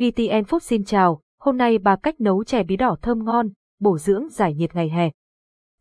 VTN Food xin chào, hôm nay bà cách nấu chè bí đỏ thơm ngon, bổ dưỡng giải nhiệt ngày hè.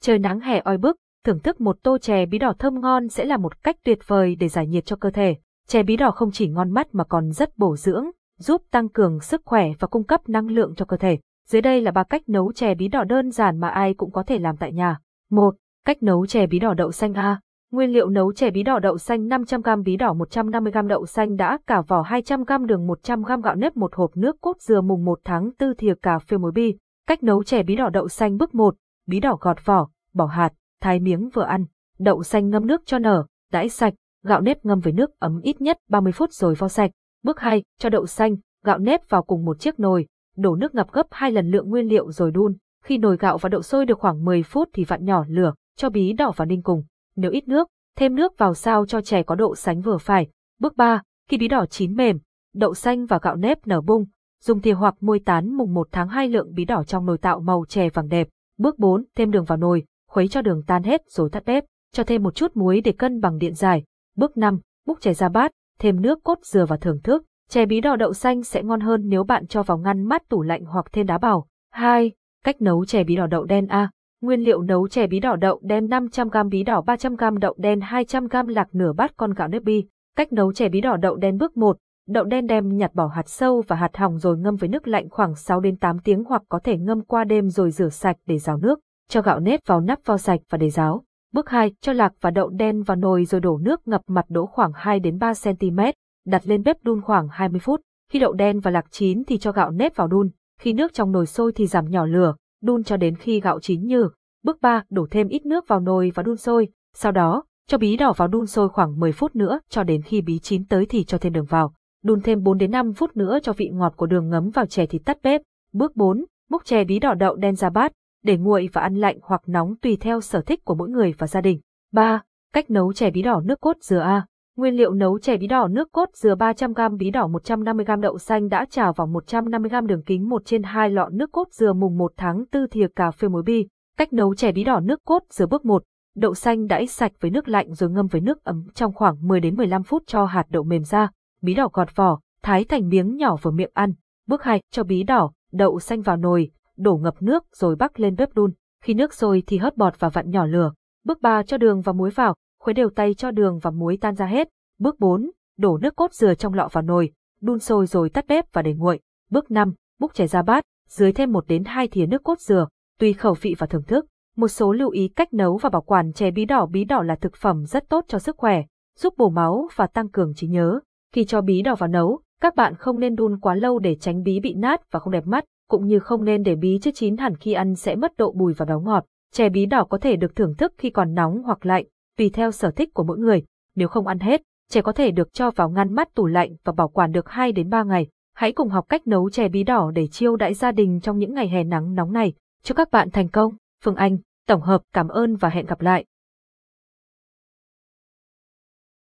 Trời nắng hè oi bức, thưởng thức một tô chè bí đỏ thơm ngon sẽ là một cách tuyệt vời để giải nhiệt cho cơ thể. Chè bí đỏ không chỉ ngon mắt mà còn rất bổ dưỡng, giúp tăng cường sức khỏe và cung cấp năng lượng cho cơ thể. Dưới đây là ba cách nấu chè bí đỏ đơn giản mà ai cũng có thể làm tại nhà. 1. Cách nấu chè bí đỏ đậu xanh A. Nguyên liệu nấu chè bí đỏ đậu xanh 500g bí đỏ 150g đậu xanh đã cả vỏ 200g đường 100g gạo nếp một hộp nước cốt dừa mùng 1 tháng 4 thìa cà phê muối bi. Cách nấu chè bí đỏ đậu xanh bước 1. Bí đỏ gọt vỏ, bỏ hạt, thái miếng vừa ăn. Đậu xanh ngâm nước cho nở, đãi sạch, gạo nếp ngâm với nước ấm ít nhất 30 phút rồi vo sạch. Bước 2. Cho đậu xanh, gạo nếp vào cùng một chiếc nồi, đổ nước ngập gấp hai lần lượng nguyên liệu rồi đun. Khi nồi gạo và đậu sôi được khoảng 10 phút thì vặn nhỏ lửa, cho bí đỏ vào ninh cùng. Nếu ít nước, thêm nước vào sao cho chè có độ sánh vừa phải. Bước 3. Khi bí đỏ chín mềm, đậu xanh và gạo nếp nở bung, dùng thìa hoặc muôi tán mùng 1 tháng 2 lượng bí đỏ trong nồi tạo màu chè vàng đẹp. Bước 4. Thêm đường vào nồi, khuấy cho đường tan hết rồi tắt bếp, cho thêm một chút muối để cân bằng điện giải. Bước 5. Múc chè ra bát, thêm nước cốt dừa và thưởng thức. Chè bí đỏ đậu xanh sẽ ngon hơn nếu bạn cho vào ngăn mát tủ lạnh hoặc thêm đá bảo. 2. Cách nấu chè bí đỏ đậu đen A. Nguyên liệu nấu chè bí đỏ đậu đen 500g bí đỏ 300g đậu đen 200g lạc nửa bát con gạo nếp bi. Cách nấu chè bí đỏ đậu đen bước 1. Đậu đen đem nhặt bỏ hạt sâu và hạt hỏng rồi ngâm với nước lạnh khoảng 6 đến 8 tiếng hoặc có thể ngâm qua đêm rồi rửa sạch để ráo nước. Cho gạo nếp vào nắp vo sạch và để ráo. Bước 2. Cho lạc và đậu đen vào nồi rồi đổ nước ngập mặt đỗ khoảng 2 đến 3 cm, đặt lên bếp đun khoảng 20 phút. Khi đậu đen và lạc chín thì cho gạo nếp vào đun. Khi nước trong nồi sôi thì giảm nhỏ lửa, đun cho đến khi gạo chín nhừ. Bước 3, đổ thêm ít nước vào nồi và đun sôi, sau đó, cho bí đỏ vào đun sôi khoảng 10 phút nữa cho đến khi bí chín tới thì cho thêm đường vào. Đun thêm 4 đến 5 phút nữa cho vị ngọt của đường ngấm vào chè thì tắt bếp. Bước 4, múc chè bí đỏ đậu đen ra bát, để nguội và ăn lạnh hoặc nóng tùy theo sở thích của mỗi người và gia đình. 3. Cách nấu chè bí đỏ nước cốt dừa A. Nguyên liệu nấu chè bí đỏ nước cốt dừa 300g bí đỏ 150g đậu xanh đã trào vào 150g đường kính 1 trên 2 lọ nước cốt dừa mùng 1 tháng 4 thìa cà phê muối bi. Cách nấu chè bí đỏ nước cốt dừa bước 1. Đậu xanh đãi sạch với nước lạnh rồi ngâm với nước ấm trong khoảng 10 đến 15 phút cho hạt đậu mềm ra. Bí đỏ gọt vỏ, thái thành miếng nhỏ vừa miệng ăn. Bước 2. Cho bí đỏ, đậu xanh vào nồi, đổ ngập nước rồi bắc lên bếp đun. Khi nước sôi thì hớt bọt và vặn nhỏ lửa. Bước 3. Cho đường và muối vào, khuấy đều tay cho đường và muối tan ra hết. Bước 4. Đổ nước cốt dừa trong lọ vào nồi, đun sôi rồi tắt bếp và để nguội. Bước 5. Múc chè ra bát, dưới thêm 1 đến 2 thìa nước cốt dừa, tùy khẩu vị và thưởng thức. Một số lưu ý cách nấu và bảo quản chè bí đỏ. Bí đỏ là thực phẩm rất tốt cho sức khỏe, giúp bổ máu và tăng cường trí nhớ. Khi cho bí đỏ vào nấu, các bạn không nên đun quá lâu để tránh bí bị nát và không đẹp mắt, cũng như không nên để bí chưa chín hẳn khi ăn sẽ mất độ bùi và béo ngọt. Chè bí đỏ có thể được thưởng thức khi còn nóng hoặc lạnh, tùy theo sở thích của mỗi người. Nếu không ăn hết, chè có thể được cho vào ngăn mát tủ lạnh và bảo quản được 2 đến 3 ngày. Hãy cùng học cách nấu chè bí đỏ để chiêu đãi gia đình trong những ngày hè nắng nóng này. Chúc các bạn thành công. Phương Anh, tổng hợp cảm ơn và hẹn gặp lại.